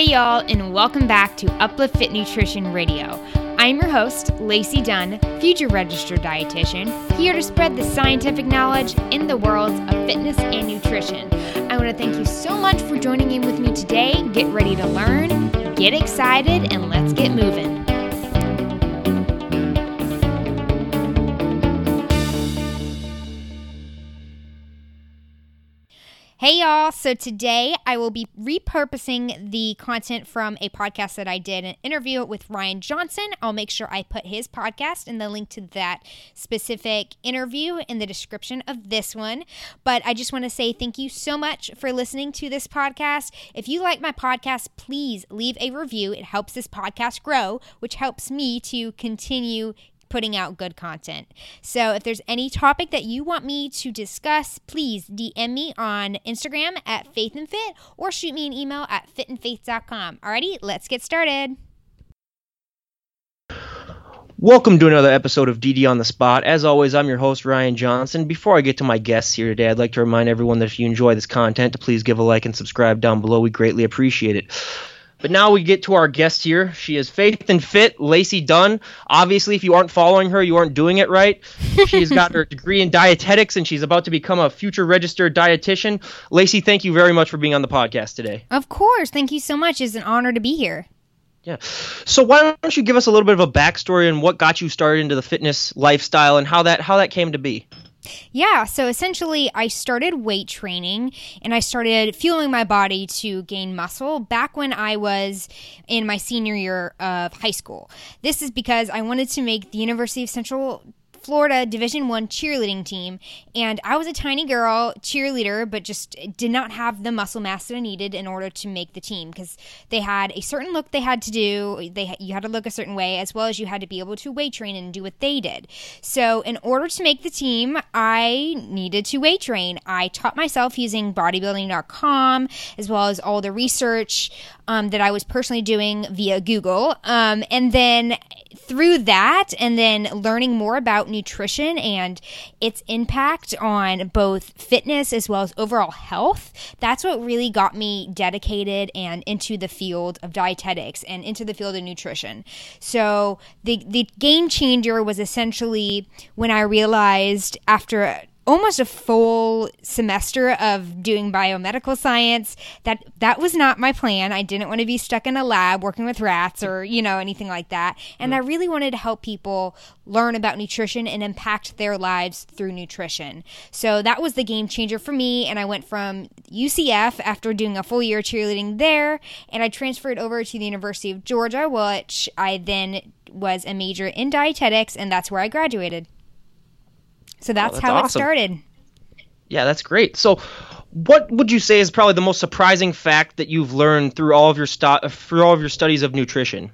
Hey, y'all, and welcome back to Uplift Fit Nutrition Radio. I'm your host, Lacey Dunn, future registered dietitian, here to spread the scientific knowledge in the worlds of fitness and nutrition. I want to thank you so much for joining in with me today. Get ready to learn, get excited, and let's get moving. Hey y'all, so today I will be repurposing the content from a podcast that I did, an interview with Ryan Johnson. I'll make sure I put his podcast and the link to that specific interview in the description of this one. But I just want to say thank you so much for listening to this podcast. If you like my podcast, please leave a review. It helps this podcast grow, which helps me to continue putting out good content. So if there's any topic that you want me to discuss, please DM me on Instagram at Faith and Fit or shoot me an email at fitandfaith.com. Alrighty, let's get started. Welcome to another episode of DD on the Spot. As always, I'm your host, Ryan Johnson. Before I get to my guests here today, I'd like to remind everyone that if you enjoy this content, to please give a like and subscribe down below. We greatly appreciate it. But now we get to our guest here. She is Faith and Fit, Lacey Dunn. Obviously, if you aren't following her, you aren't doing it right. She's got her degree in dietetics and she's about to become a future registered dietitian. Lacey, thank you very much for being on the podcast today. Of course. Thank you so much. It's an honor to be here. Yeah. So why don't you give us a little bit of a backstory on what got you started into the fitness lifestyle and how that how that came to be? Yeah, so essentially, I started weight training and I started fueling my body to gain muscle back when I was in my senior year of high school. This is because I wanted to make the University of Central Florida Division One cheerleading team, and I was a tiny girl cheerleader, but just did not have the muscle mass that I needed in order to make the team because they had a certain look they had to do. They you had to look a certain way, as well as you had to be able to weight train and do what they did. So, in order to make the team, I needed to weight train. I taught myself using bodybuilding.com as well as all the research um, that I was personally doing via Google, um, and then through that and then learning more about nutrition and its impact on both fitness as well as overall health, that's what really got me dedicated and into the field of dietetics and into the field of nutrition. So the the game changer was essentially when I realized after almost a full semester of doing biomedical science. That that was not my plan. I didn't want to be stuck in a lab working with rats or you know anything like that. And i really wanted to help people learn about nutrition and impact their lives through nutrition. So that was the game changer for me. And i went from ucf after doing a full year cheerleading there and i transferred over to the university of georgia which i then was a major in dietetics and that's where i graduated so that's, oh, that's how awesome. it started. Yeah, that's great. So, what would you say is probably the most surprising fact that you've learned through all of your stu- uh, through all of your studies of nutrition?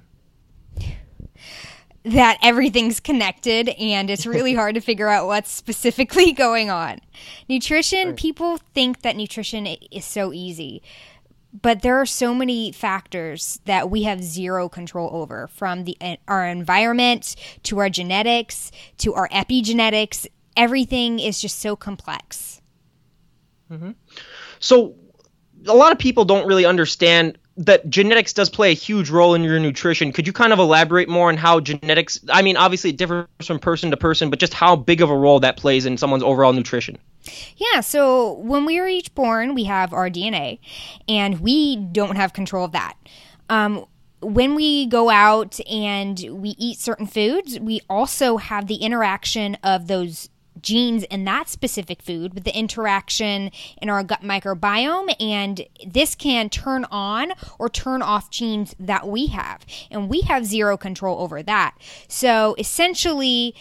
That everything's connected and it's really hard to figure out what's specifically going on. Nutrition, right. people think that nutrition is so easy but there are so many factors that we have zero control over from the our environment to our genetics to our epigenetics everything is just so complex. Mm-hmm. So, a lot of people don't really understand that genetics does play a huge role in your nutrition. Could you kind of elaborate more on how genetics? I mean, obviously it differs from person to person, but just how big of a role that plays in someone's overall nutrition. Yeah, so when we are each born, we have our DNA, and we don't have control of that. Um, when we go out and we eat certain foods, we also have the interaction of those genes in that specific food with the interaction in our gut microbiome and this can turn on or turn off genes that we have and we have zero control over that so essentially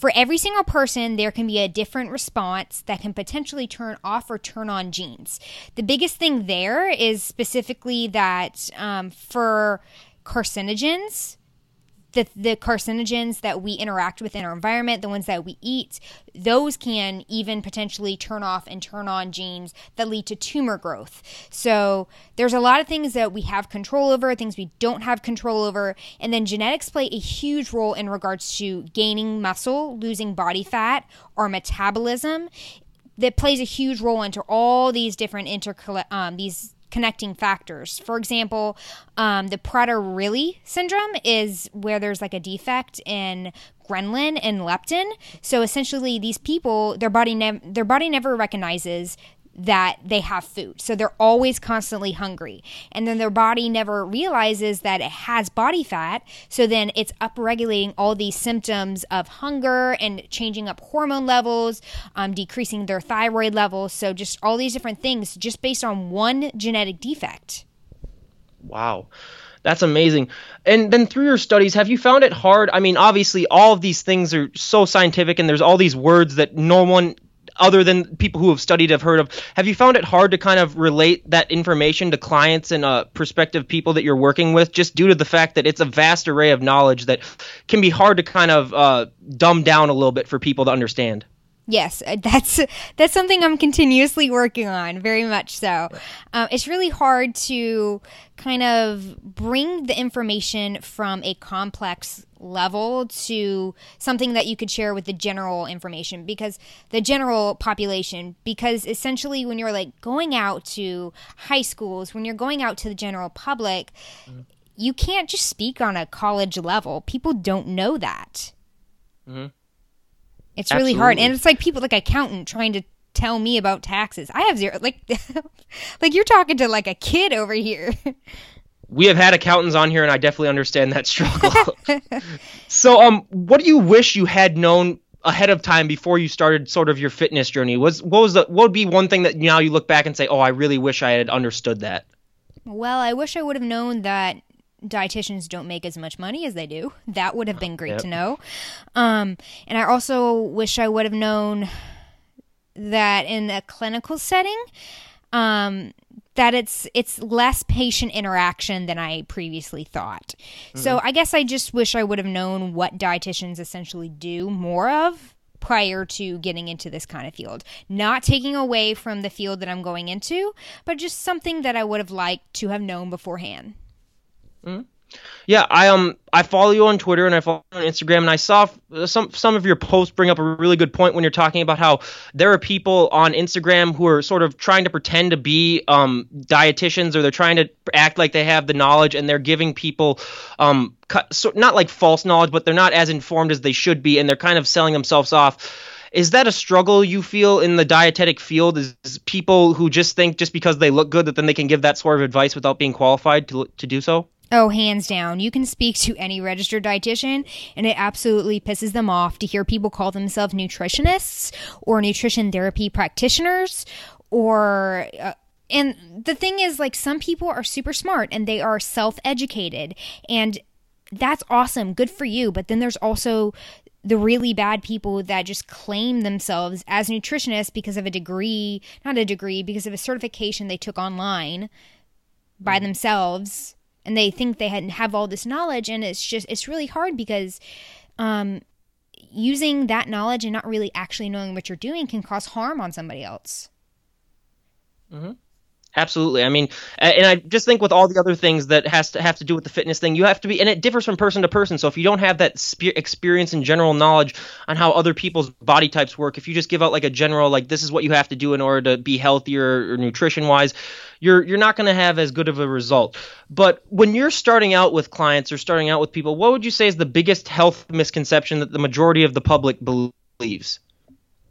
for every single person, there can be a different response that can potentially turn off or turn on genes. The biggest thing there is specifically that um, for carcinogens, the, the carcinogens that we interact with in our environment, the ones that we eat, those can even potentially turn off and turn on genes that lead to tumor growth. So there's a lot of things that we have control over, things we don't have control over, and then genetics play a huge role in regards to gaining muscle, losing body fat, or metabolism. That plays a huge role into all these different inter um, these connecting factors. For example, um, the Prader-Willi syndrome is where there's like a defect in ghrelin and leptin. So essentially, these people, their body, their body never recognizes that they have food. So they're always constantly hungry. And then their body never realizes that it has body fat. So then it's upregulating all these symptoms of hunger and changing up hormone levels, um, decreasing their thyroid levels. So just all these different things just based on one genetic defect. Wow. That's amazing. And then through your studies, have you found it hard? I mean, obviously, all of these things are so scientific, and there's all these words that no one other than people who have studied have heard of. Have you found it hard to kind of relate that information to clients and uh, prospective people that you're working with, just due to the fact that it's a vast array of knowledge that can be hard to kind of uh, dumb down a little bit for people to understand? Yes, uh, that's that's something I'm continuously working on, very much so. Um, it's really hard to kind of bring the information from a complex level to something that you could share with the general information because the general population because essentially when you're like going out to high schools when you're going out to the general public mm-hmm. you can't just speak on a college level people don't know that mm-hmm. It's really hard, and it's like people like accountant trying to tell me about taxes. I have zero like like you're talking to like a kid over here. we have had accountants on here and I definitely understand that struggle. so um what do you wish you had known ahead of time before you started sort of your fitness journey? Was what was the what would be one thing that now you look back and say, "Oh, I really wish I had understood that." Well, I wish I would have known that dietitians don't make as much money as they do. That would have been great yep. to know. Um, and I also wish I would have known that in a clinical setting, um, that it's it's less patient interaction than I previously thought. Mm-hmm. So I guess I just wish I would have known what dietitians essentially do more of prior to getting into this kind of field. Not taking away from the field that I'm going into, but just something that I would have liked to have known beforehand. Yeah, I um I follow you on Twitter and I follow on Instagram and I saw some some of your posts bring up a really good point when you're talking about how there are people on Instagram who are sort of trying to pretend to be um dietitians or they're trying to act like they have the knowledge and they're giving people um so, not like false knowledge but they're not as informed as they should be and they're kind of selling themselves off. Is that a struggle you feel in the dietetic field? Is, is people who just think just because they look good that then they can give that sort of advice without being qualified to to do so? Oh, hands down. You can speak to any registered dietitian, and it absolutely pisses them off to hear people call themselves nutritionists or nutrition therapy practitioners or. Uh, and the thing is, like, some people are super smart and they are self educated, and that's awesome. Good for you. But then there's also the really bad people that just claim themselves as nutritionists because of a degree, not a degree, because of a certification they took online by themselves and they think they have all this knowledge and it's just it's really hard because um, using that knowledge and not really actually knowing what you're doing can cause harm on somebody else mm-hmm. Absolutely. I mean, and I just think with all the other things that has to have to do with the fitness thing, you have to be, and it differs from person to person. So if you don't have that spe- experience and general knowledge on how other people's body types work, if you just give out like a general, like this is what you have to do in order to be healthier or nutrition wise, you're you're not going to have as good of a result. But when you're starting out with clients or starting out with people, what would you say is the biggest health misconception that the majority of the public believes?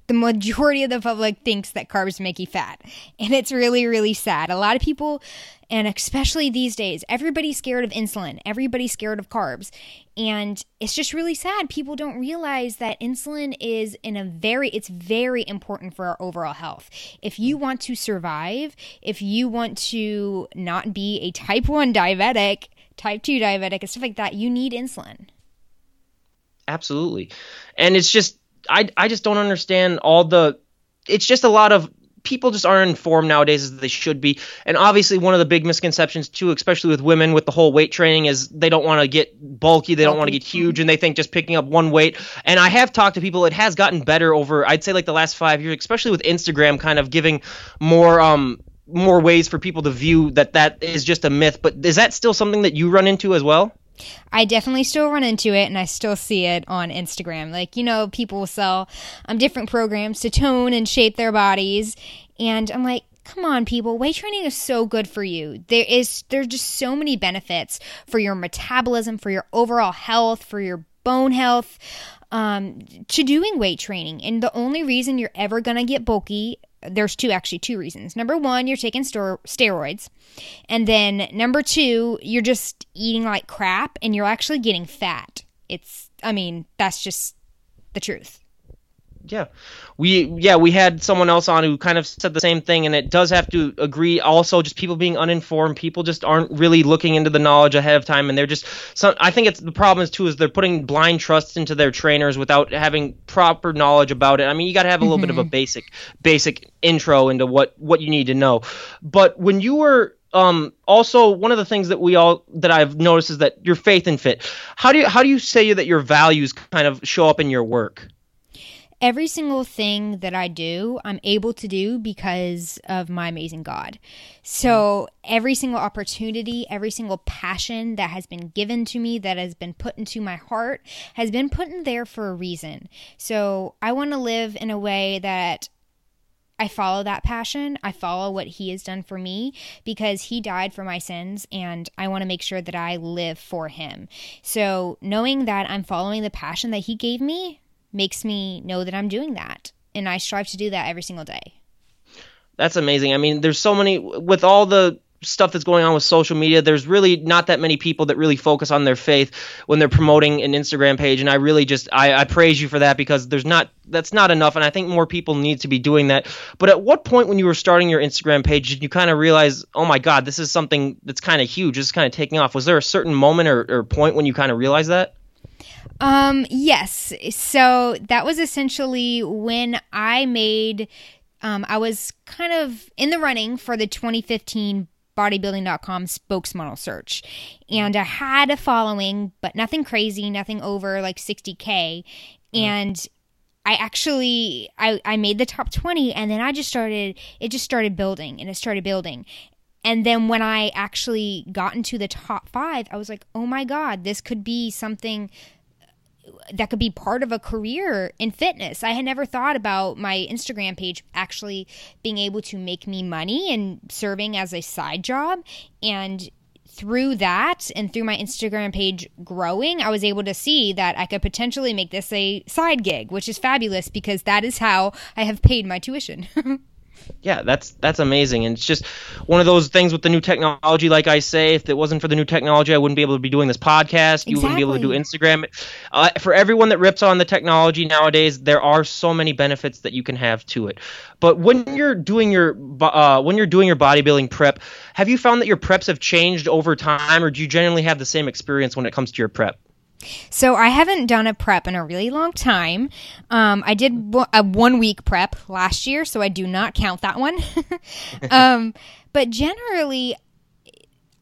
The majority of the public thinks that carbs make you fat. And it's really, really sad. A lot of people, and especially these days, everybody's scared of insulin, everybody's scared of carbs. And it's just really sad. People don't realize that insulin is in a very, it's very important for our overall health. If you mm. want to survive, if you want to not be a type 1 diabetic, type 2 diabetic, and stuff like that, you need insulin. Absolutely. And it's just, I I just don't understand all the. It's just a lot of people just aren't informed nowadays as they should be. And obviously, one of the big misconceptions too, especially with women with the whole weight training, is they don't want to get bulky, they don't want to get huge, and they think just picking up one weight. And I have talked to people; it has gotten better over, I'd say, like the last five years, especially with Instagram, kind of giving more um more ways for people to view that that is just a myth. But is that still something that you run into as well? I definitely still run into it and I still see it on Instagram. Like, you know, people will sell um, different programs to tone and shape their bodies. And I'm like, come on people weight training is so good for you there is there's just so many benefits for your metabolism for your overall health for your bone health um, to doing weight training and the only reason you're ever going to get bulky there's two actually two reasons. Number one you're taking steroids. And then number two you're just eating like crap and you're actually getting fat. It's i mean that's just the truth yeah we yeah we had someone else on who kind of said the same thing and it does have to agree also just people being uninformed people just aren't really looking into the knowledge ahead of time and they're just some i think it's the problem is too is they're putting blind trust into their trainers without having proper knowledge about it i mean you got to have a little mm-hmm. bit of a mm-hmm. basic basic intro into what what you need to know but when you were um, also one of the things that we all that I've noticed is that your faith and fit. How do you how do you say that your values kind of show up in your work? Every single thing that I do, I'm able to do because of my amazing God. So every single opportunity, every single passion that has been given to me, that has been put into my heart, has been put in there for a reason. So I want to live in a way that I follow that passion. I follow what he has done for me because he died for my sins and I want to make sure that I live for him. So, knowing that I'm following the passion that he gave me, makes me know that I'm doing that. And I strive to do that every single day. That's amazing. I mean, there's so many, with all the stuff that's going on with social media, there's really not that many people that really focus on their faith when they're promoting an Instagram page. And I really just, I, I praise you for that because there's not, that's not enough. And I think more people need to be doing that. But at what point when you were starting your Instagram page did you kind of realize, oh my God, this is something that's kind of huge, this is kind of taking off? Was there a certain moment or, or point when you kind of realized that? Um, yes. So that was essentially when I made, um, I was kind of in the running for the 2015 bodybuilding.com spokesmodel search. And I had a following, but nothing crazy, nothing over like 60K. And I actually I, I made the top 20 and then I just started it just started building and it started building. And then when I actually got into the top 5, I was like, "Oh my god, this could be something that could be part of a career in fitness. I had never thought about my Instagram page actually being able to make me money and serving as a side job. And through that and through my Instagram page growing, I was able to see that I could potentially make this a side gig, which is fabulous because that is how I have paid my tuition. yeah, that's that's amazing, and it's just one of those things with the new technology. Like I say, if it wasn't for the new technology, I wouldn't be able to be doing this podcast. You wouldn't be able to do Instagram. Uh, for everyone that rips on the technology nowadays, there are so many benefits that you can have to it. But when you're doing your uh, when you're doing your bodybuilding prep, have you found that your preps have changed over time, or do you generally have the same experience when it comes to your prep? So I haven't done a prep in a really long time. Um, I did a one week prep last year, so I do not count that one. um, but generally,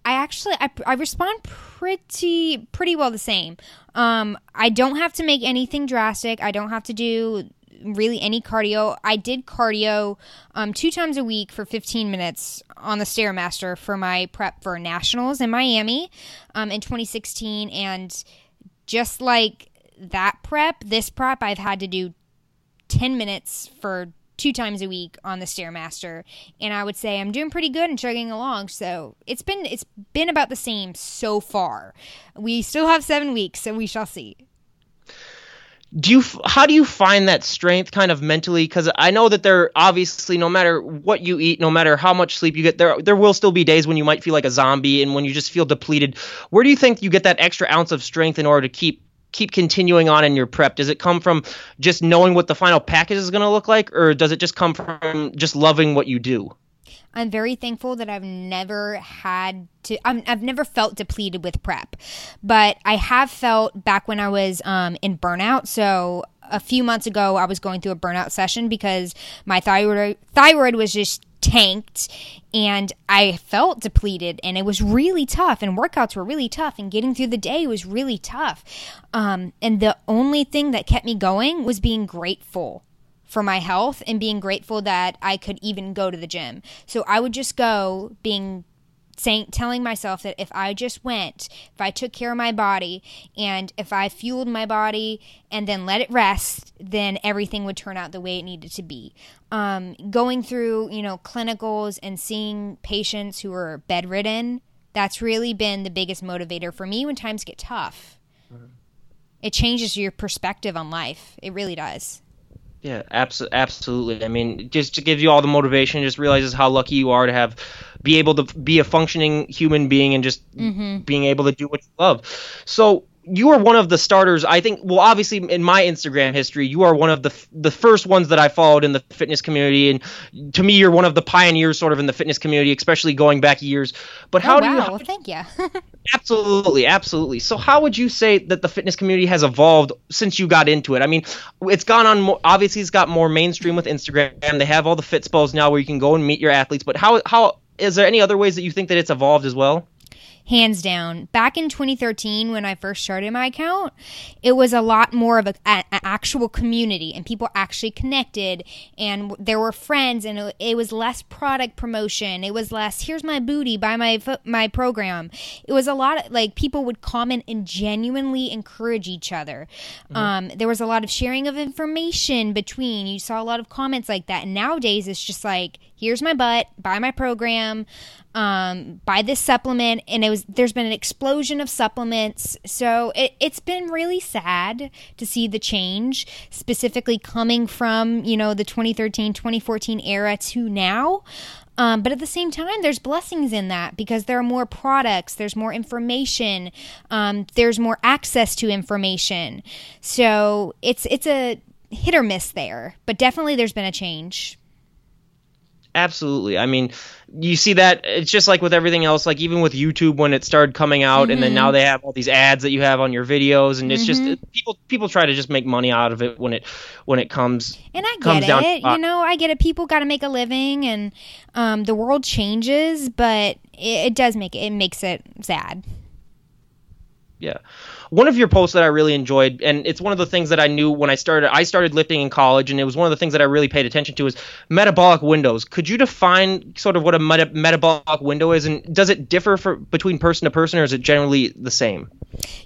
I actually I, I respond pretty pretty well the same. Um, I don't have to make anything drastic. I don't have to do really any cardio. I did cardio um, two times a week for 15 minutes on the Stairmaster for my prep for nationals in Miami um, in 2016, and just like that prep, this prep I've had to do 10 minutes for two times a week on the stairmaster. And i would say i'm doing pretty good and chugging along. So it's been it's been about the same so far. We still have seven weeks so we shall see do you how do you find that strength kind of mentally because i know that there obviously no matter what you eat no matter how much sleep you get there there will still be days when you might feel like a zombie and when you just feel depleted where do you think you get that extra ounce of strength in order to keep keep continuing on in your prep? Does it come from just knowing what the final package is going to look like, or does it just come from just loving what you do? I'm very thankful that I've never had to, i have never felt depleted with prep, but I have felt back when I was um, in burnout. So a few months ago, I was going through a burnout session because my thyroid thyroid was just tanked and I felt depleted and it was really tough and workouts were really tough and getting through the day was really tough. Um, and the only thing that kept me going was being grateful for my health and being grateful that I could even go to the gym. So I would just go being saying telling myself that if I just went, if I took care of my body and if I fueled my body and then let it rest, then everything would turn out the way it needed to be. Um, going through, you know, clinicals and seeing patients who are bedridden, that's really been the biggest motivator for me when times get tough. Mm-hmm. It changes your perspective on life. It really does. Yeah, abso- absolutely. I mean, just to give you all the motivation, just realizes how lucky you are to have be able to be a functioning human being and just mm-hmm. being able to do what you love. So you are one of the starters. I think. Well, obviously, in my Instagram history, you are one of the the first ones that I followed in the fitness community, and to me, you're one of the pioneers, sort of in the fitness community, especially going back years. But how oh, do wow. you? How, thank you. absolutely, absolutely. So, how would you say that the fitness community has evolved since you got into it? I mean, it's gone on. More, obviously, it's got more mainstream with Instagram. They have all the Fitspos now, where you can go and meet your athletes. But how how is there any other ways that you think that it's evolved as well? Hands down. Back in 2013, when I first started my account, it was a lot more of an actual community and people actually connected and there were friends and it, it, was less product promotion. It was less, here's my booty, buy my, my program. It was a lot of like people would comment and genuinely encourage each other. Mm-hmm. Um, there was a lot of sharing of information between. You saw a lot of comments like that. And nowadays it's just like, here's my butt, buy my program um, buy this supplement, and it was there's been an explosion of supplements. So it, it's been really sad to see the change, specifically coming from you know the 2013 2014 era to now. Um, but at the same time, there's blessings in that because there are more products, there's more information, um, there's more access to information. So it's it's a hit or miss there, but definitely there's been a change. Absolutely. I mean, you see that it's just like with everything else like even with youtube when it started coming out mm-hmm. and then now mm-hmm. they have all these ads that you have on your videos and it's mm-hmm. just people people try to just make money out of it when it when it comes and i get it you know i get it people got to make a living and um, the world changes but it, it does make it, it makes it sad yeah one of your posts that I really enjoyed, and it's one of the things that I knew when I started. I started lifting in college, and it was one of the things that I really paid attention to is metabolic windows. Could you define sort of what a meta- metabolic window is, and does it differ for between person to person, or is it generally the same?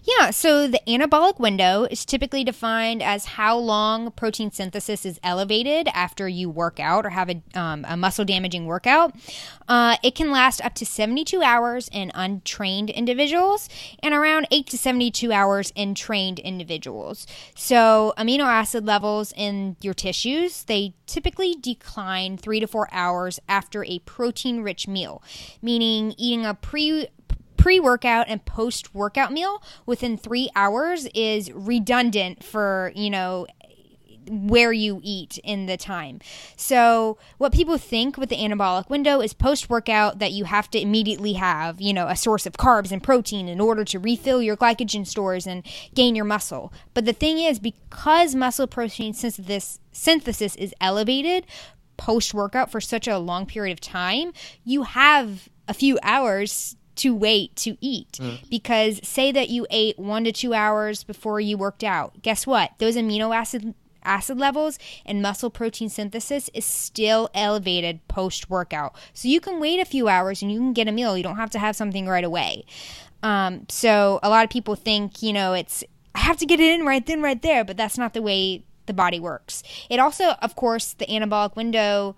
Yeah, so the anabolic window is typically defined as how long protein synthesis is elevated after you work out or have a, um, a muscle damaging workout. Uh, it can last up to 72 hours in untrained individuals and around 8 to 72 hours in trained individuals. So, amino acid levels in your tissues, they typically decline 3 to 4 hours after a protein rich meal, meaning eating a pre pre workout and post workout meal within three hours is redundant for, you know, where you eat in the time. So, what people think with the anabolic window is post workout that you have to immediately have, you know, a source of carbs and protein in order to refill your glycogen stores and gain your muscle. But the thing is, because muscle protein synthesis, synthesis is elevated post workout for such a long period of time, you have a few hours to wait to eat mm. because say that you ate one to two hours before you worked out guess what those amino acid acid levels and muscle protein synthesis is still elevated post workout so you can wait a few hours and you can get a meal. You don't have to have something right away. Um, so a lot of people think you know it's i have to get it in right then right there but that's not the way the body works. It also of course the anabolic window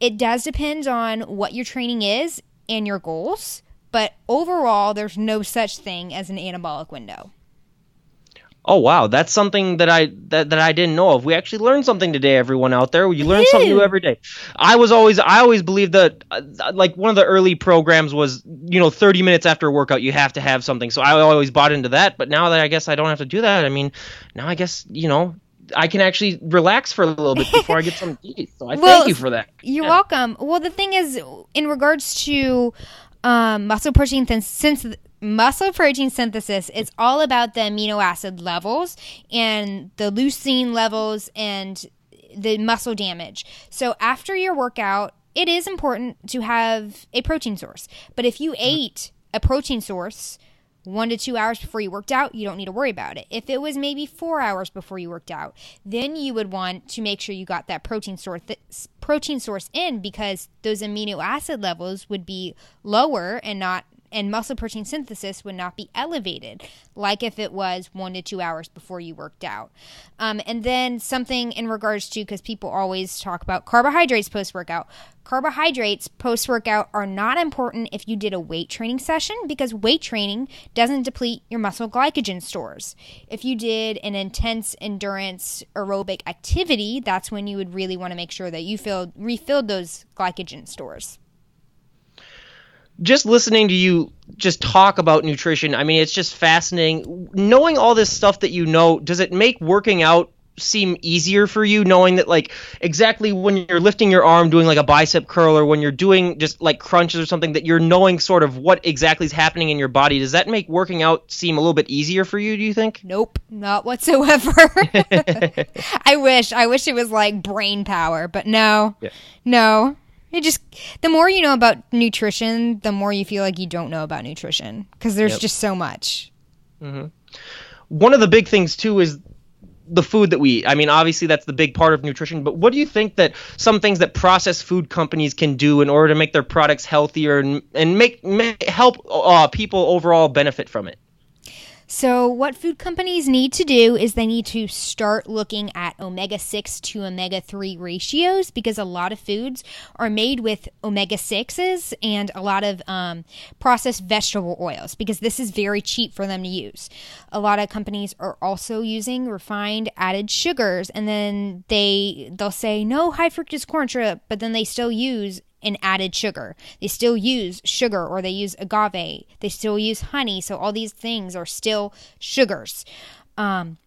it does depend on what your training is and your goals but overall, there's no such thing as an anabolic window. Oh wow, that's something that I that, that I didn't know of. We actually learned something today, everyone out there. You learn something new every day. I was always I always believed that uh, like one of the early programs was you know 30 minutes after a workout you have to have something. So I always bought into that. But now that I guess I don't have to do that, I mean, now I guess you know I can actually relax for a little bit before I get some eat. So I well, thank you for that. You're yeah. welcome. Well, the thing is, in regards to um, muscle protein since muscle protein synthesis it's all about the amino acid levels and the leucine levels and the muscle damage so after your workout it is important to have a protein source but if you mm-hmm. ate a protein source one to two hours before you worked out, you don't need to worry about it. If it was maybe four hours before you worked out, then you would want to make sure you got that protein source protein source in because those amino acid levels would be lower and not and muscle protein synthesis would not be elevated like if it was one to two hours before you worked out. Um, and then something in regards to, because people always talk about carbohydrates post workout. Carbohydrates post workout are not important if you did a weight training session because weight training doesn't deplete your muscle glycogen stores. If you did an intense endurance aerobic activity, that's when you would really want to make sure that you filled, refilled those glycogen stores just listening to you just talk about nutrition, I mean, it's just fascinating. Knowing all this stuff that you know, does it make working out seem easier for you? Knowing that like exactly when you're lifting your arm doing like a bicep curl or when you're doing just like crunches or something that you're knowing sort of what exactly is happening in your body does that make working out seem a little bit easier for you do you think? Nope not whatsoever. I wish i wish it was like brain power but no. Yeah. no it just the more you know about nutrition, the more you feel like you don't know about nutrition because there's yep. just so much. Mm-hmm. One of the big things too is the food that we eat. I mean, obviously that's the big part of nutrition, but what do you think that some things that processed food companies can do in order to make their products healthier and, and make, make help uh, people overall benefit from it? So, what food companies need to do is they need to start looking at omega 6 to omega 3 ratios because a lot of foods are made with omega 6s and a lot of um, processed vegetable oils because this is very cheap for them to use. A lot of companies are also using refined added sugars and then they they'll say no high fructose corn syrup, but then they still use and added sugar. They still use sugar or they use agave. They still use honey. So all these things are still sugars. Um,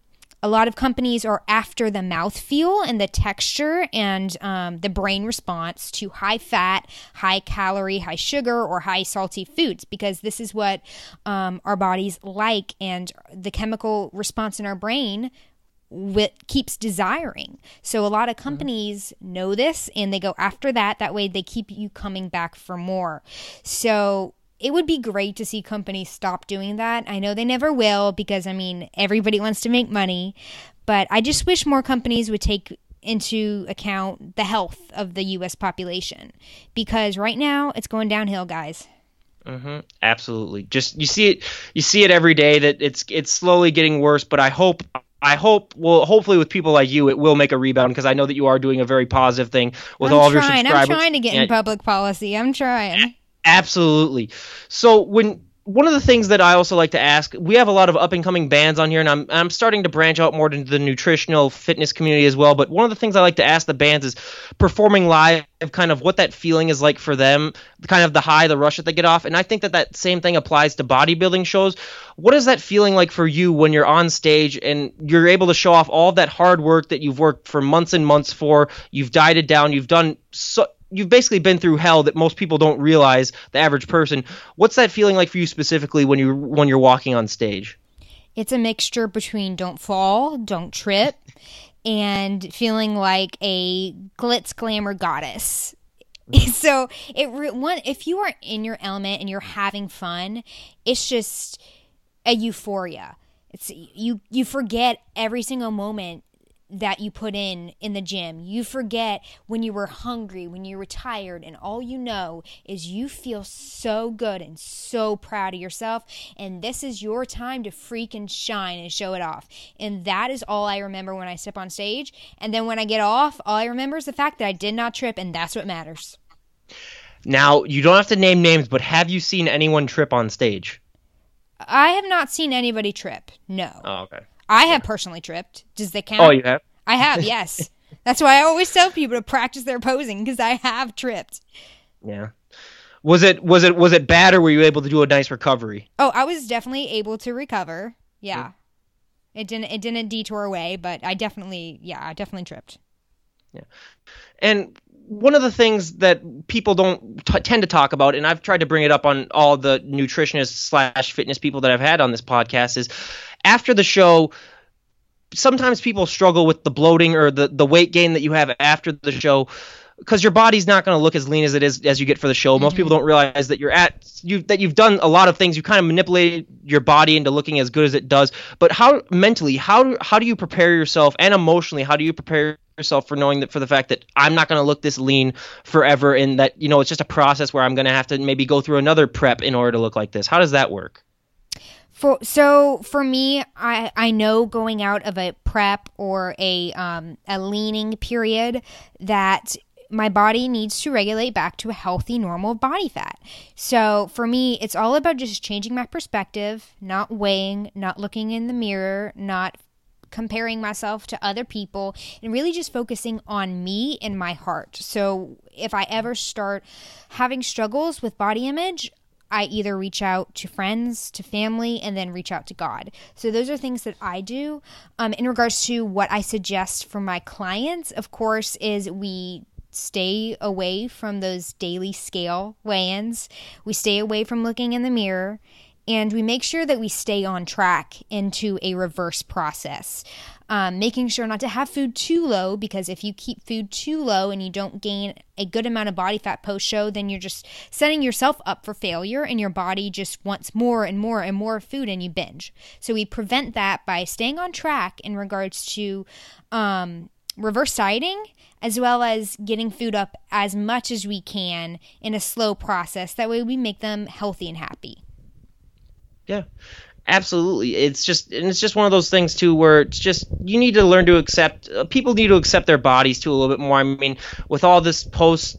a lot of companies are after the mouth feel and the texture and um, the brain response to high fat, high calorie, high sugar, or high salty foods because this is what um, our bodies like, and the chemical response in our brain keeps desiring. So a lot of mm-hmm. companies mm-hmm. know this and they go after that. That way they keep you coming back for more. So it would be great to see companies stop doing that. I know they never will because I mean everybody wants to make money, but I just wish more companies would take into account the health of the US population because right now it's going downhill, guys. Mm-hmm. Absolutely. Just you see it. You see it every day that it's it's slowly getting worse. But I hope I hope, well, hopefully with people like you, it will make a rebound because I know that you are doing a very positive thing with I'm all trying. of your subscribers. I'm trying to get in public policy. I'm trying. Absolutely. So when one of the things that I also like to ask, we have a lot of up and coming bands on here, and I'm I'm starting to branch out more into the nutritional fitness community as well. But one of the things I like to ask the bands is performing live, kind of what that feeling is like for them, kind of the high, the rush that they get off. And I think that that same thing applies to bodybuilding shows. What is that feeling like for you when you're on stage and you're able to show off all that hard work that you've worked for months and months for? You've dieted down, you've done so you've basically been through hell that most people don't realize the average person. What's that feeling like for you specifically when you when you're walking on stage? It's a mixture between don't fall don't trip and feeling like a glitz glamour goddess. Mm-hmm. So it one if you are in your element and you're having fun it's just a euphoria. It's you you forget every single moment that you put in in the gym. You forget when you were hungry, when you were tired, and all you know is you feel so good and so proud of yourself. And this is your time to freaking shine and show it off. And that is all I remember when I step on stage. And then when I get off, all I remember is the fact that I did not trip, and that's what matters. Now, you don't have to name names, but have you seen anyone trip on stage? I have not seen anybody trip. No. Oh, okay. I have personally tripped. Does that oh, count? Oh, you have? I have, yes. That's why I always tell people to practice their posing because I have tripped. Yeah. Was it was it was it bad or were you able to do a nice recovery? Oh, I was definitely able to recover. Yeah. It didn't it didn't detour away, but I definitely yeah, I definitely tripped. Yeah. And one of the things that people don't t- tend to talk about, and I've tried to bring it up on all the nutritionists slash fitness people that I've had on this podcast, is after the show, sometimes people struggle with the bloating or the, the weight gain that you have after the show. because your body's not going to look as lean as it is as you get for the show. Most mm-hmm. people don't realize that you're at you that you've done a lot of things. You kind of manipulate your body into looking as good as it does. But how mentally, how how do you prepare yourself and emotionally, how do you prepare yourself for knowing that for the fact that I'm not going to look this lean forever and that you know it's just a process where I'm going to have to maybe go through another prep in order to look like this. How does that work? For so for me, I I know going out of a prep or a um a leaning period that my body needs to regulate back to a healthy normal body fat. So for me, it's all about just changing my perspective, not weighing, not looking in the mirror, not comparing myself to other people and really just focusing on me and my heart. So if I ever start having struggles with body image, I either reach out to friends, to family, and then reach out to God. So those are things that I do. Um, in regards to what I suggest for my clients, of course, is we stay away from those daily scale weigh-ins. We stay away from looking in the mirror and we make sure that we stay on track into a reverse process. Um, making sure not to have food too low because if you keep food too low and you don't gain a good amount of body fat post show, then you're just setting yourself up for failure and your body just wants more and more and more food and you binge. So we prevent that by staying on track in regards to um, reverse dieting as well as getting food up as much as we can in a slow process. That way we make them healthy and happy. Yeah. Absolutely. It's just and it's just one of those things too where it's just you need to learn to accept uh, people need to accept their bodies too a little bit more. I mean, with all this post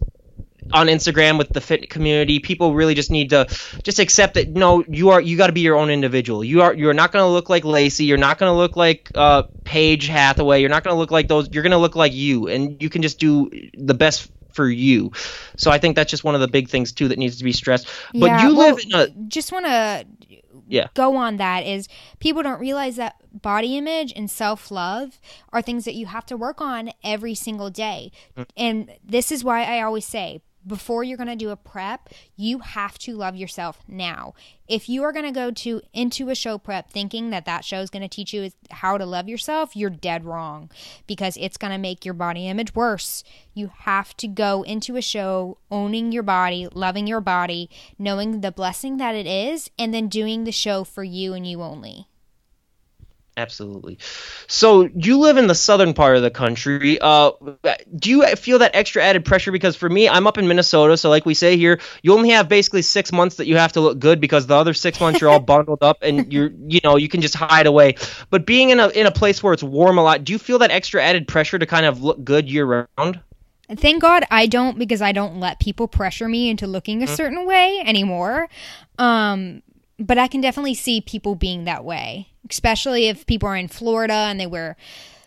on Instagram with the fit community, people really just need to just accept that no, you are you got to be your own individual. You are you're not going to look like Lacey. You're not going to look like uh, Paige Hathaway. You're not going to look like those. You're going to look like you, and you can just do the best for you. So I think that's just one of the big things too that needs to be stressed. But Yeah, you well, live in a just want to Yeah. go on that is people don't realize that body image and self-love are things that you have to work on every single day mm. and this is why i always say before you're going to do a prep you have to love yourself now. If you are going to go to into a show prep thinking that that show is going to teach you how to love yourself you're dead wrong because it's going to make your body image worse. You have to go into a show owning your body loving your body knowing the blessing that it is and then doing the show for you and you only Absolutely. So you live in the southern part of the country. Uh, do you feel that extra added pressure? Because for me, I'm up in Minnesota, so like we say here, you only have basically six months that you have to look good because the other six months you're all bundled up and you're, you know, you can just hide away. But being in a in a place where it's warm a lot, do you feel that extra added pressure to kind of look good year round? Thank God I don't because I don't let people pressure me into looking a certain way anymore. Um, but I can definitely see people being that way, especially if people are in Florida and they wear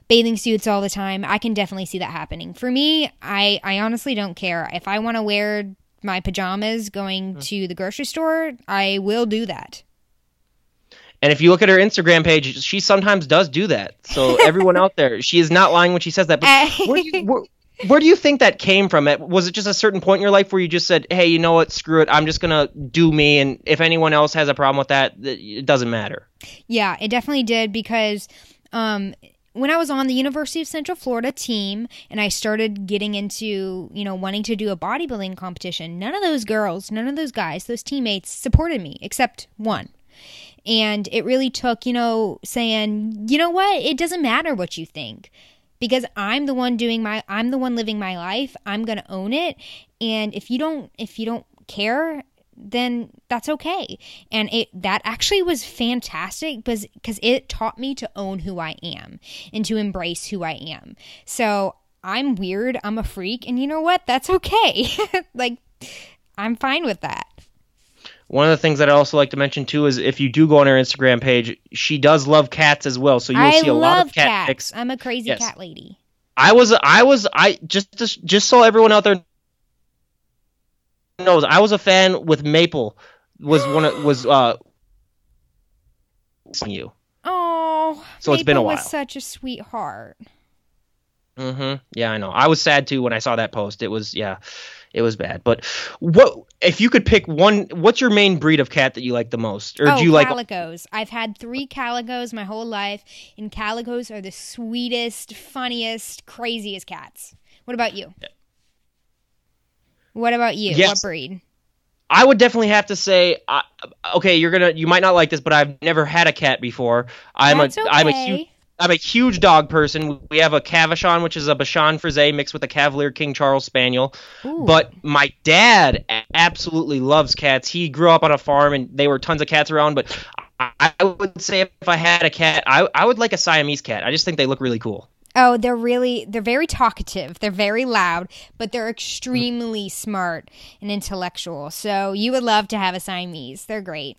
bathing suits all the time. I can definitely see that happening. For me, I, I honestly don't care. If I want to wear my pajamas going hmm. to the grocery store, I will do that. And if you look at her Instagram page, she sometimes does do that. So everyone out there, she is not lying when she says that. But do you, where, where do you think that came from? Was it just a certain point in your life where you just said, "Hey, you know what? Screw it. I'm just gonna do me, and if anyone else has a problem with that, it doesn't matter." Yeah, it definitely did because um, when I was on the University of Central Florida team and I started getting into, you know, wanting to do a bodybuilding competition, none of those girls, none of those guys, those teammates supported me except one. And it really took, you know, saying, you know what? It doesn't matter what you think because I'm the one doing my I'm the one living my life. I'm going to own it. And if you don't if you don't care, then that's okay. And it that actually was fantastic because because it taught me to own who I am and to embrace who I am. So I'm weird, I'm a freak, and you know what? That's okay. like I'm fine with that. One of the things that I also like to mention too is if you do go on her Instagram page, she does love cats as well. So you'll I see a lot of cat cats. pics. I'm a crazy Yes. cat lady. I was I was I just just so everyone out there knows, I was a fan with Maple. Was one of was uh you. Oh, So it's been a Maple while. Was such a sweetheart. Mm-hmm. Yeah, I know. I was sad too when I saw that post. It was yeah, it was bad. But what if you could pick one? What's your main breed of cat that you like the most, or oh, do you like? calicos? I've had three calicos my whole life, and calicos are the sweetest, funniest, craziest cats. What about you? What about you? Yes. What breed? I would definitely have to say, uh, okay, you're gonna, you might not like this, but I've never had a cat before. I'm That's a, okay. I'm a huge, I'm a huge dog person. We have a Cavachon, which is a Bichon Frise mixed with a Cavalier King Charles Spaniel. Ooh. But my dad absolutely loves cats. He grew up on a farm, and there were tons of cats around. But I, I would say if I had a cat, I, I would like a Siamese cat. I just think they look really cool. Oh, they're really they're very talkative. They're very loud, but they're extremely smart and intellectual. So you would love to have a Siamese. They're great.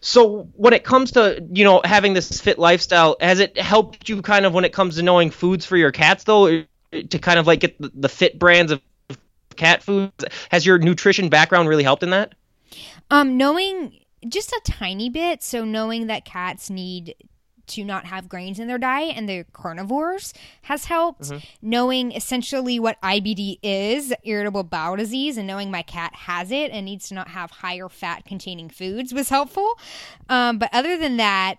So when it comes to you know having this fit lifestyle, has it helped you kind of when it comes to knowing foods for your cats though, to kind of like get the, the fit brands of cat foods? Has your nutrition background really helped in that? Um, knowing just a tiny bit, so knowing that cats need to not have grains in their diet and they're carnivores has helped. Knowing essentially what IBD is, irritable bowel disease, and knowing my cat has it and needs to not have higher fat containing foods was helpful. Um, but other than that,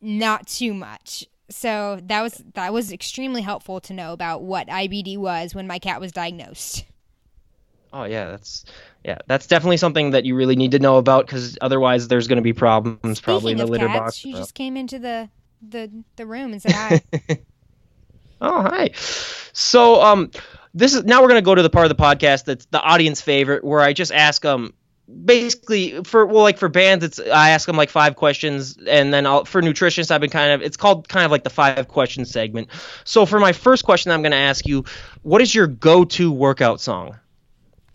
not too much. So that was that was extremely helpful to know about what IBD was when my cat was diagnosed. Oh yeah, that's yeah, that's definitely something that you really need to know about because otherwise there's going to be problems probably in the litter cats, box. she just came into the the the room and said hi. Oh, hi. So, um, this is now we're gonna go to the part of the podcast that's the audience favorite, where I just ask um, basically for well, like for bands, it's I ask them like five questions, and then I'll for nutritionists, I've been kind of it's called kind of like the five question segment. So, for my first question, I'm gonna ask you, what is your go-to workout song?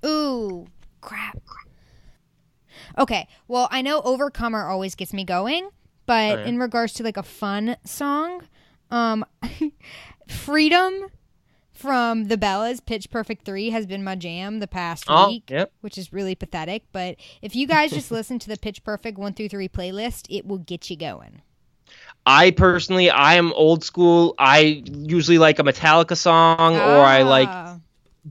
Ooh, crap. Okay, well, I know Overcomer always gets me going, but yeah. in regards to like a fun song, um, Freedom from the Bellas, Pitch Perfect 3 has been my jam the past Oh, week, yep. which is really pathetic. But if you guys just listen to the Pitch Perfect 1 through 3 playlist, it will get you going. I personally, I am old school. I usually like a Metallica song, or I like Ah.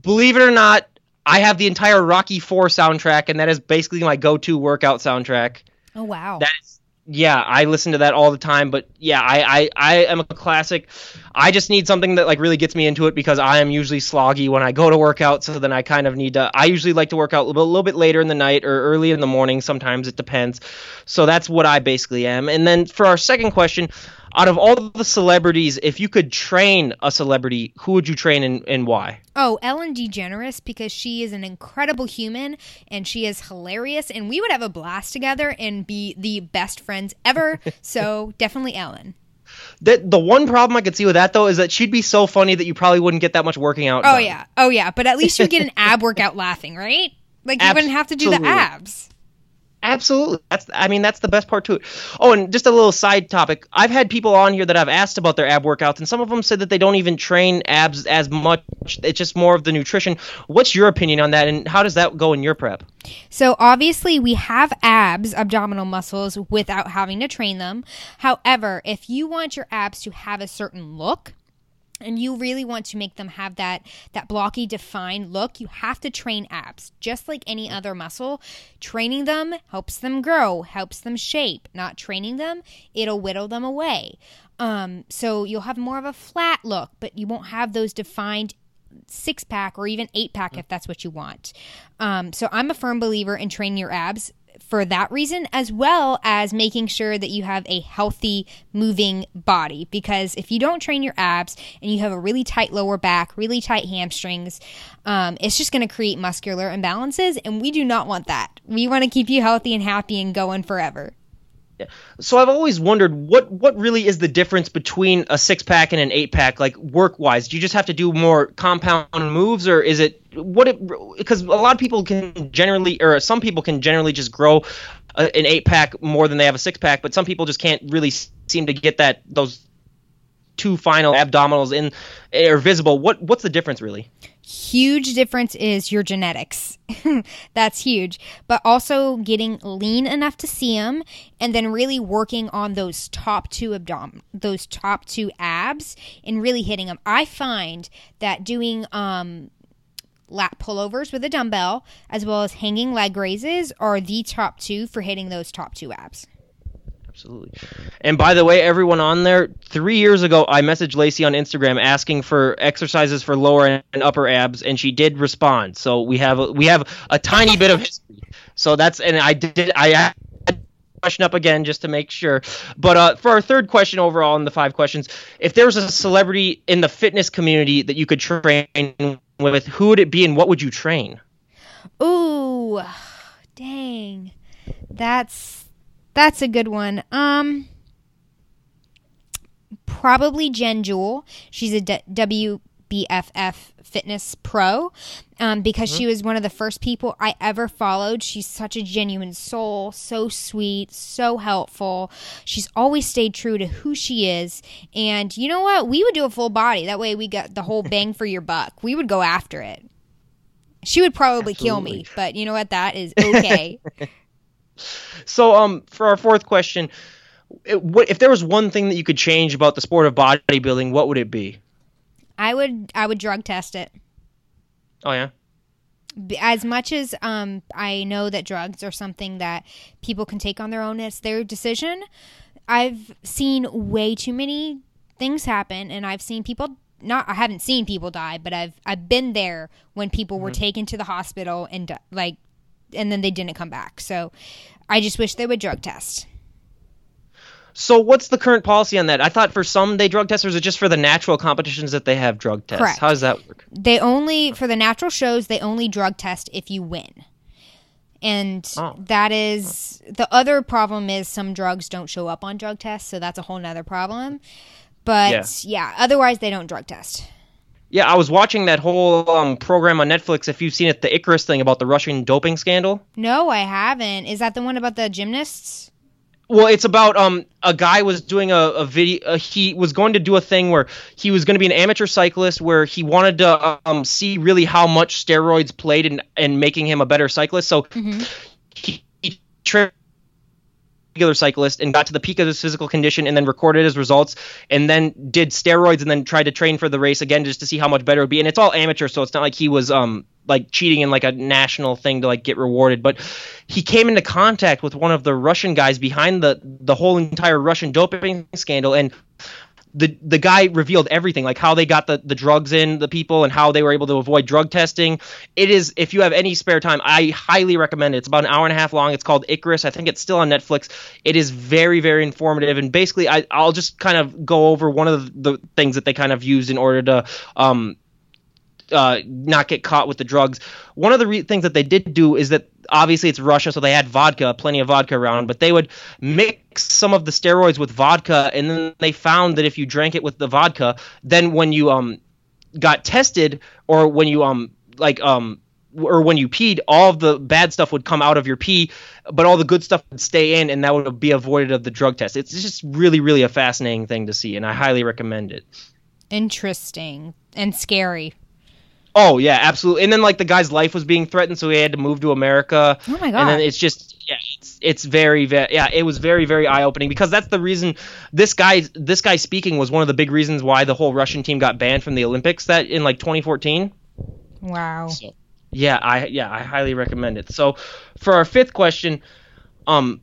believe it or not, I have the entire Rocky Four soundtrack, and that is basically my go-to workout soundtrack. Oh, wow. That is, yeah, I listen to that all the time. But yeah, I, I, I am a classic. I just need something that like really gets me into it because I am usually sloggy when I go to work out. So then I kind of need to. I usually like to work out a little, a little bit later in the night or early in the morning. Sometimes it depends. So that's what I basically am. And then for our second question. Out of all the celebrities, if you could train a celebrity, who would you train and, and why? Oh, Ellen DeGeneres because she is an incredible human and she is hilarious and we would have a blast together and be the best friends ever. so definitely Ellen. That the one problem I could see with that though is that she'd be so funny that you probably wouldn't get that much working out. Oh done. yeah, oh yeah. But at least you'd get an ab workout laughing, right? Like you wouldn't have to do the abs. Absolutely. That's I mean that's the best part to it. Oh, and just a little side topic. I've had people on here that I've asked about their ab workouts and some of them said that they don't even train abs as much. It's just more of the nutrition. What's your opinion on that and how does that go in your prep? So obviously we have abs, abdominal muscles without having to train them. However, if you want your abs to have a certain look, and you really want to make them have that that blocky defined look. You have to train abs just like any other muscle. Training them helps them grow helps them shape. Not training them it'll whittle them away. Um, so you'll have more of a flat look but you won't have those defined six pack or even eight pack if that's what you want. Um, so i'm a firm believer in training your abs for that reason, as well as making sure that you have a healthy moving body. Because if you don't train your abs and you have a really tight lower back, really tight hamstrings, um, it's just going to create muscular imbalances. And we do not want that. We want to keep you healthy and happy and going forever. So I've always wondered what what really is the difference between a six pack and an eight pack, like work wise. Do you just have to do more compound moves, or is it what? It because a lot of people can generally, or some people can generally just grow a, an eight pack more than they have a six pack, but some people just can't really seem to get that those two final abdominals in are visible. What what's the difference really? huge difference is your genetics. That's huge. But also getting lean enough to see them and then really working on those top two abdom those top two abs and really hitting them. I find that doing um lat pullovers with a dumbbell as well as hanging leg raises are the top two for hitting those top two abs. Absolutely. And by the way, everyone on there, three years ago, I messaged Lacey on Instagram asking for exercises for lower and upper abs, and she did respond. So we have a, we have a tiny bit of history. So that's and I did I question up again just to make sure. But uh, for our third question overall in the five questions, if there was a celebrity in the fitness community that you could train with, who would it be, and what would you train? Ooh, dang, that's that's a good one. Um, probably Jen Jewell. She's a D- WBFF fitness pro um, because mm-hmm. she was one of the first people I ever followed. She's such a genuine soul, so sweet, so helpful. She's always stayed true to who she is. And you know what? We would do a full body. That way we got the whole bang for your buck. We would go after it. She would probably Absolutely. kill me, but you know what? That is okay. so, um, for our fourth question, it, what, if there was one thing that you could change about the sport of bodybuilding, what would it be? I would I would drug test it. Oh yeah. As much as um, I know that drugs are something that people can take on their own, it's their decision. I've seen way too many things happen, and I've seen people not I haven't seen people die, but I've I've been there when people mm-hmm. were taken to the hospital and like and then they didn't come back. So I just wish they would drug test. So what's the current policy on that? I thought for some they drug test, or is it just for the natural competitions that they have drug tests? Correct. How does that work? They only for the natural shows they only drug test if you win. And oh. that is the other problem is some drugs don't show up on drug tests, so that's a whole nother problem. But yeah, yeah otherwise they don't drug test. Yeah, I was watching that whole um, program on Netflix. If you've seen it, the Icarus thing about the Russian doping scandal. No, I haven't. Is that the one about the gymnasts? Well, it's about um a guy was doing a, a video. Uh, he was going to do a thing where he was going to be an amateur cyclist, where he wanted to um see really how much steroids played in and making him a better cyclist. So mm-hmm. he, he trained regular cyclist and got to the peak of his physical condition and then recorded his results and then did steroids and then tried to train for the race again just to see how much better it would be. And it's all amateur, so it's not like he was um like cheating in like a national thing to like get rewarded. But he came into contact with one of the Russian guys behind the the whole entire Russian doping scandal and the the guy revealed everything, like how they got the, the drugs in the people and how they were able to avoid drug testing. It is, if you have any spare time, I highly recommend it. It's about an hour and a half long. It's called Icarus. I think it's still on Netflix. It is very very informative, and basically, I I'll just kind of go over one of the, the things that they kind of used in order to um uh, not get caught with the drugs. One of the re- things that they did do is that obviously it's Russia, so they had vodka, plenty of vodka around, but they would mix some of the steroids with vodka, and then they found that if you drank it with the vodka, then when you um got tested or when you um like um or when you peed, all of the bad stuff would come out of your pee, but all the good stuff would stay in, and that would be avoided of the drug test. It's just really, really a fascinating thing to see, and I highly recommend it. Interesting and scary. Oh yeah, absolutely. And then like the guy's life was being threatened, so he had to move to America. Oh my god! And then it's just yeah, it's it's very very yeah, it was very very eye opening because that's the reason this guy this guy speaking was one of the big reasons why the whole Russian team got banned from the Olympics that in like 2014. Wow. So, yeah, I yeah I highly recommend it. So for our fifth question, um,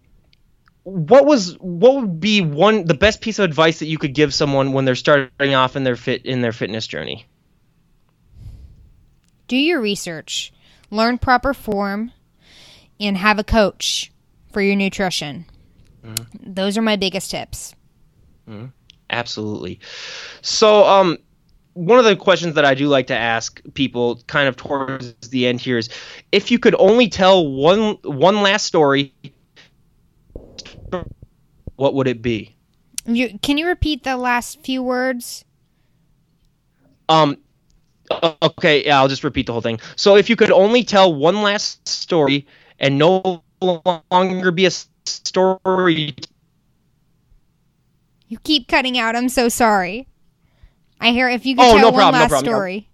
what was what would be one the best piece of advice that you could give someone when they're starting off in their fit in their fitness journey? Do your research, learn proper form, and have a coach for your nutrition. Mm-hmm. Those are my biggest tips. Mm-hmm. Absolutely. So, um, one of the questions that I do like to ask people, kind of towards the end here, is if you could only tell one one last story, what would it be? You, can you repeat the last few words? Um, Okay, yeah, I'll just repeat the whole thing. So if you could only tell one last story and no longer be a story. You keep cutting out. I'm so sorry. I hear if you could oh, tell no problem, one last no problem, story.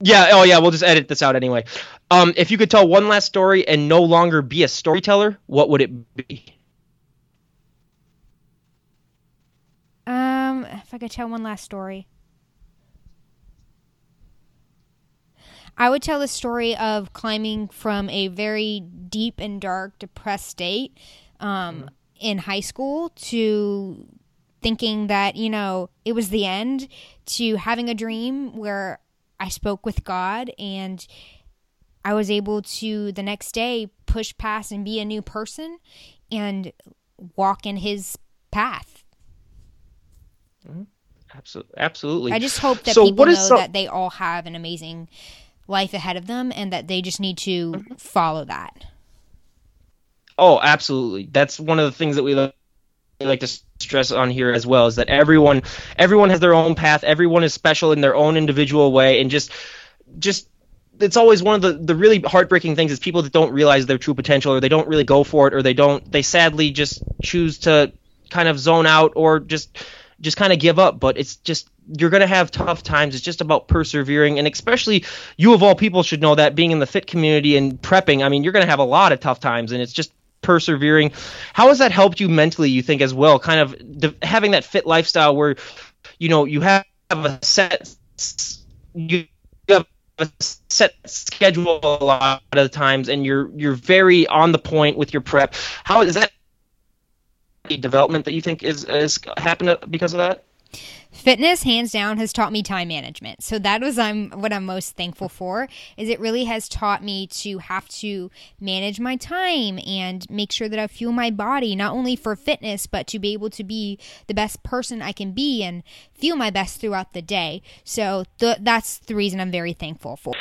Yeah, oh yeah, we'll just edit this out anyway. Um, if you could tell one last story and no longer be a storyteller, what would it be? Um, if I could tell one last story. I would tell the story of climbing from a very deep and dark, depressed state um, mm-hmm. in high school to thinking that, you know, it was the end to having a dream where I spoke with God and I was able to the next day push past and be a new person and walk in his path. Absolutely. Absolutely. I just hope that So people know that they all have an amazing life ahead of them and that they just need to Mm-hmm. follow that. Oh, absolutely. That's one of the things that we we like to stress on here as well is that everyone everyone has their own path. Everyone is special in their own individual way and just just it's always one of the, the really heartbreaking things is people that don't realize their true potential or they don't really go for it or they don't they sadly just choose to kind of zone out or just just kind of give up but it's just you're going to have tough times. It's just about persevering and especially you of all people should know that being in the fit community and prepping i mean you're going to have a lot of tough times and it's just persevering. How has that helped you mentally you think as well? Kind of de- having that fit lifestyle where you know you have a set you have a set schedule a lot of times and you're you're very on the point with your prep. How is that development that you think is is happened because of that Fitness hands down has taught me time management. So that was I'm what I'm most thankful for is it really has taught me to have to manage my time and make sure that I fuel my body not only for fitness but to be able to be the best person I can be and feel my best throughout the day. So th- that's the reason I'm very thankful for.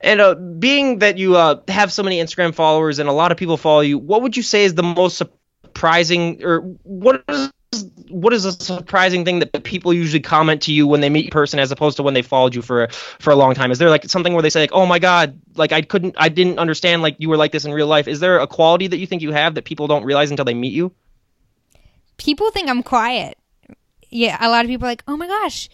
And uh, being that you uh, have so many Instagram followers and a lot of people follow you, what would you say is the most surprising, or what is what is a surprising thing that people usually comment to you when they meet in person as opposed to when they followed you for for a long time? Is there like something where they say like, "Oh my God, like I couldn't, I didn't understand like you were like this in real life"? Is there a quality that you think you have that people don't realize until they meet you? People think I'm quiet. Yeah, a lot of people are like, "Oh my gosh,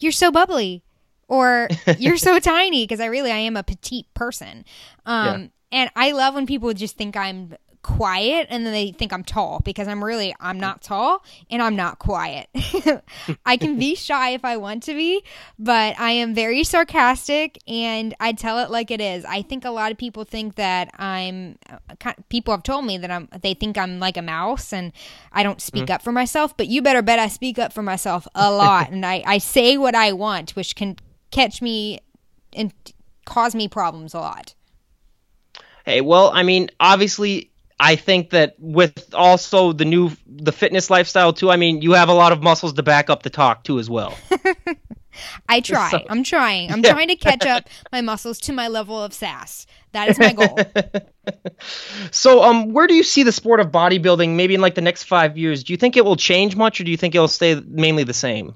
you're so bubbly." Or you're so tiny because I really I am a petite person. Um and I love when people just think I'm quiet and then they think I'm tall because I'm really I'm not tall and I'm not quiet. I can be shy if I want to be, but I am very sarcastic and I tell it like it is. I think a lot of people think that I'm uh, people have told me that I'm they think I'm like a mouse and I don't speak up for myself, but you better bet I speak up for myself a lot and I I say what I want, which can catch me and cause me problems a lot. Hey, well, I mean, obviously, I think that with also the new the fitness lifestyle too. I mean, you have a lot of muscles to back up the talk too as well. I try. So- I'm trying. I'm Yeah. trying to catch up my muscles to my level of sass. That is my goal. So, um, where do you see the sport of bodybuilding maybe in like the next five years? Do you think it will change much, or do you think it'll stay mainly the same?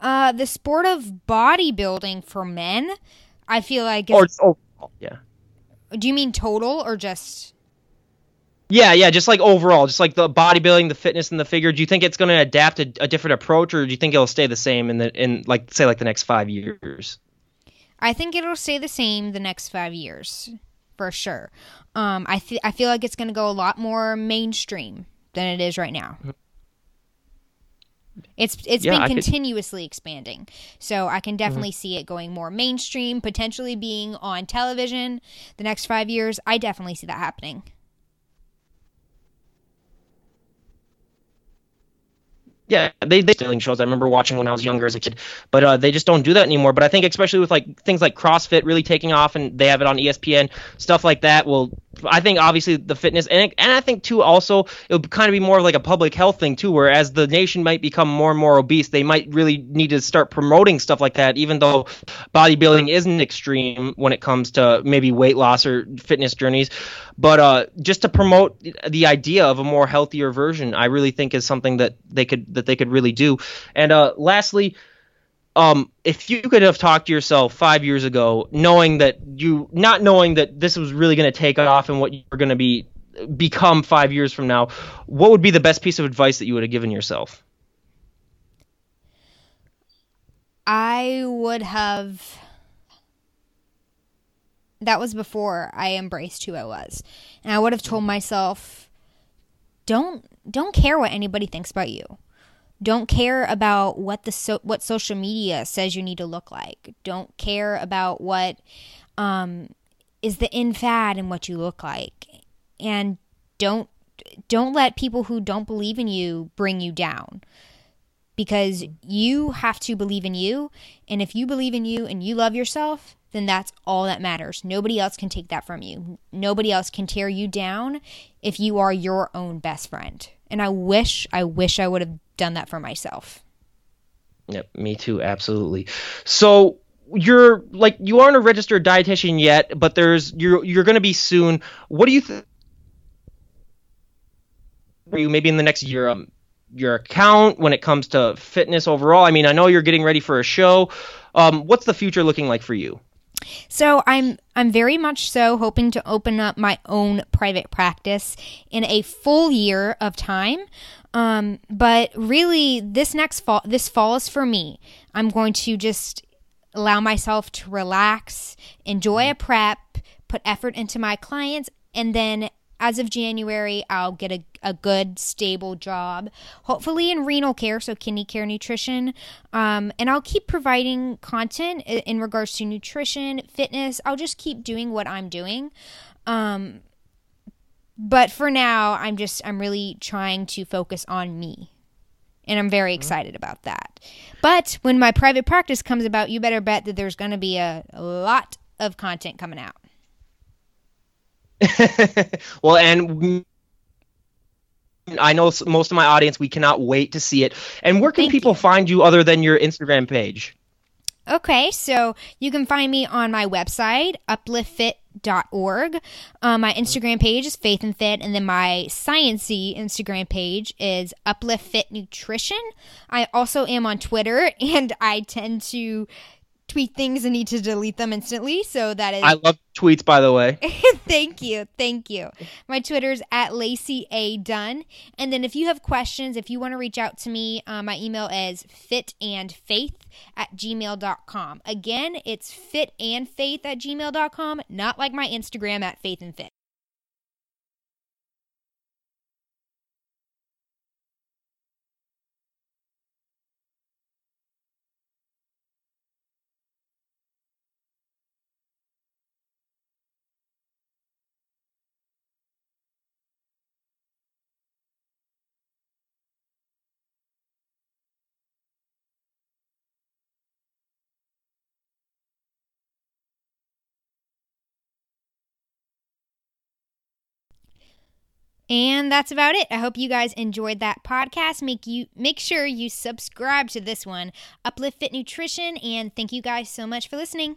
Uh, the sport of bodybuilding for men, I feel like. Is, Or overall? Yeah, do you mean total or just? Yeah, yeah. Just like overall, just like the bodybuilding, the fitness, and the figure. Do you think it's going to adapt a, a different approach, or do you think it'll stay the same in the in like say like the next five years? I think it'll stay the same the next five years, for sure. Um, I th- I feel like it's going to go a lot more mainstream than it is right now. It's it's Yeah, been I could- continuously expanding, so I can definitely see it going more mainstream, potentially being on television the next five years. I definitely see that happening. Yeah, they they styling shows. I remember watching when I was younger as a kid, but uh, they just don't do that anymore. But I think especially with like things like CrossFit really taking off, and they have it on ESPN, stuff like that. Will I think obviously the fitness, and and I think too also it would kind of be more of like a public health thing too, where as the nation might become more and more obese, they might really need to start promoting stuff like that. Even though bodybuilding isn't extreme when it comes to maybe weight loss or fitness journeys, but uh, just to promote the idea of a more healthier version, I really think is something that they could that they could really do. And uh, lastly, um, if you could have talked to yourself five years ago, knowing that you not knowing that this was really going to take off and what you were going to be become five years from now, what would be the best piece of advice that you would have given yourself? I would have. That was before I embraced who I was, and I would have told myself, "Don't don't care what anybody thinks about you. Don't care about what the so, what social media says you need to look like. Don't care about what um, is the in fad and what you look like, and don't don't let people who don't believe in you bring you down because you have to believe in you. And if you believe in you and you love yourself, then that's all that matters. Nobody else can take that from you. Nobody else can tear you down if you are your own best friend. And I wish, I wish I would have done that for myself. Yep, me too, absolutely. So you're like you aren't a registered dietitian yet, but there's you're you're going to be soon. What do you think? You maybe in the next year, um, your account when it comes to fitness overall. I mean, I know you're getting ready for a show. Um, what's the future looking like for you? So I'm I'm very much so hoping to open up my own private practice in a full year of time. Um, but really, this next fall, this fall is for me. I'm going to just allow myself to relax, enjoy a prep, put effort into my clients, and then as of January, I'll get a, a good, stable job, hopefully in renal care, so kidney care nutrition. Um, and I'll keep providing content in, regards to nutrition, fitness. I'll just keep doing what I'm doing. Um, but for now, I'm just, I'm really trying to focus on me. And I'm very mm-hmm. excited about that. But when my private practice comes about, you better bet that there's going to be a, a lot of content coming out. well, and I know most of my audience, we cannot wait to see it. And where can Thank people you. find you other than your Instagram page? Okay, so you can find me on my website, upliftfit.org. Um, my Instagram page is Faith and Fit, and then my sciency Instagram page is Uplift Fit Nutrition. I also am on Twitter, and I tend to tweet things and need to delete them instantly. So that is. I love tweets, by the way. thank you, thank you. My Twitter's at Lacey A Dunn, and then if you have questions, if you want to reach out to me, uh, my email is fitandfaith at gmail.com. Again, it's fitandfaith at gmail.com, not like my Instagram at faith And that's about it. I hope you guys enjoyed that podcast. Make you make sure you subscribe to this one, Uplift Fit Nutrition, and thank you guys so much for listening.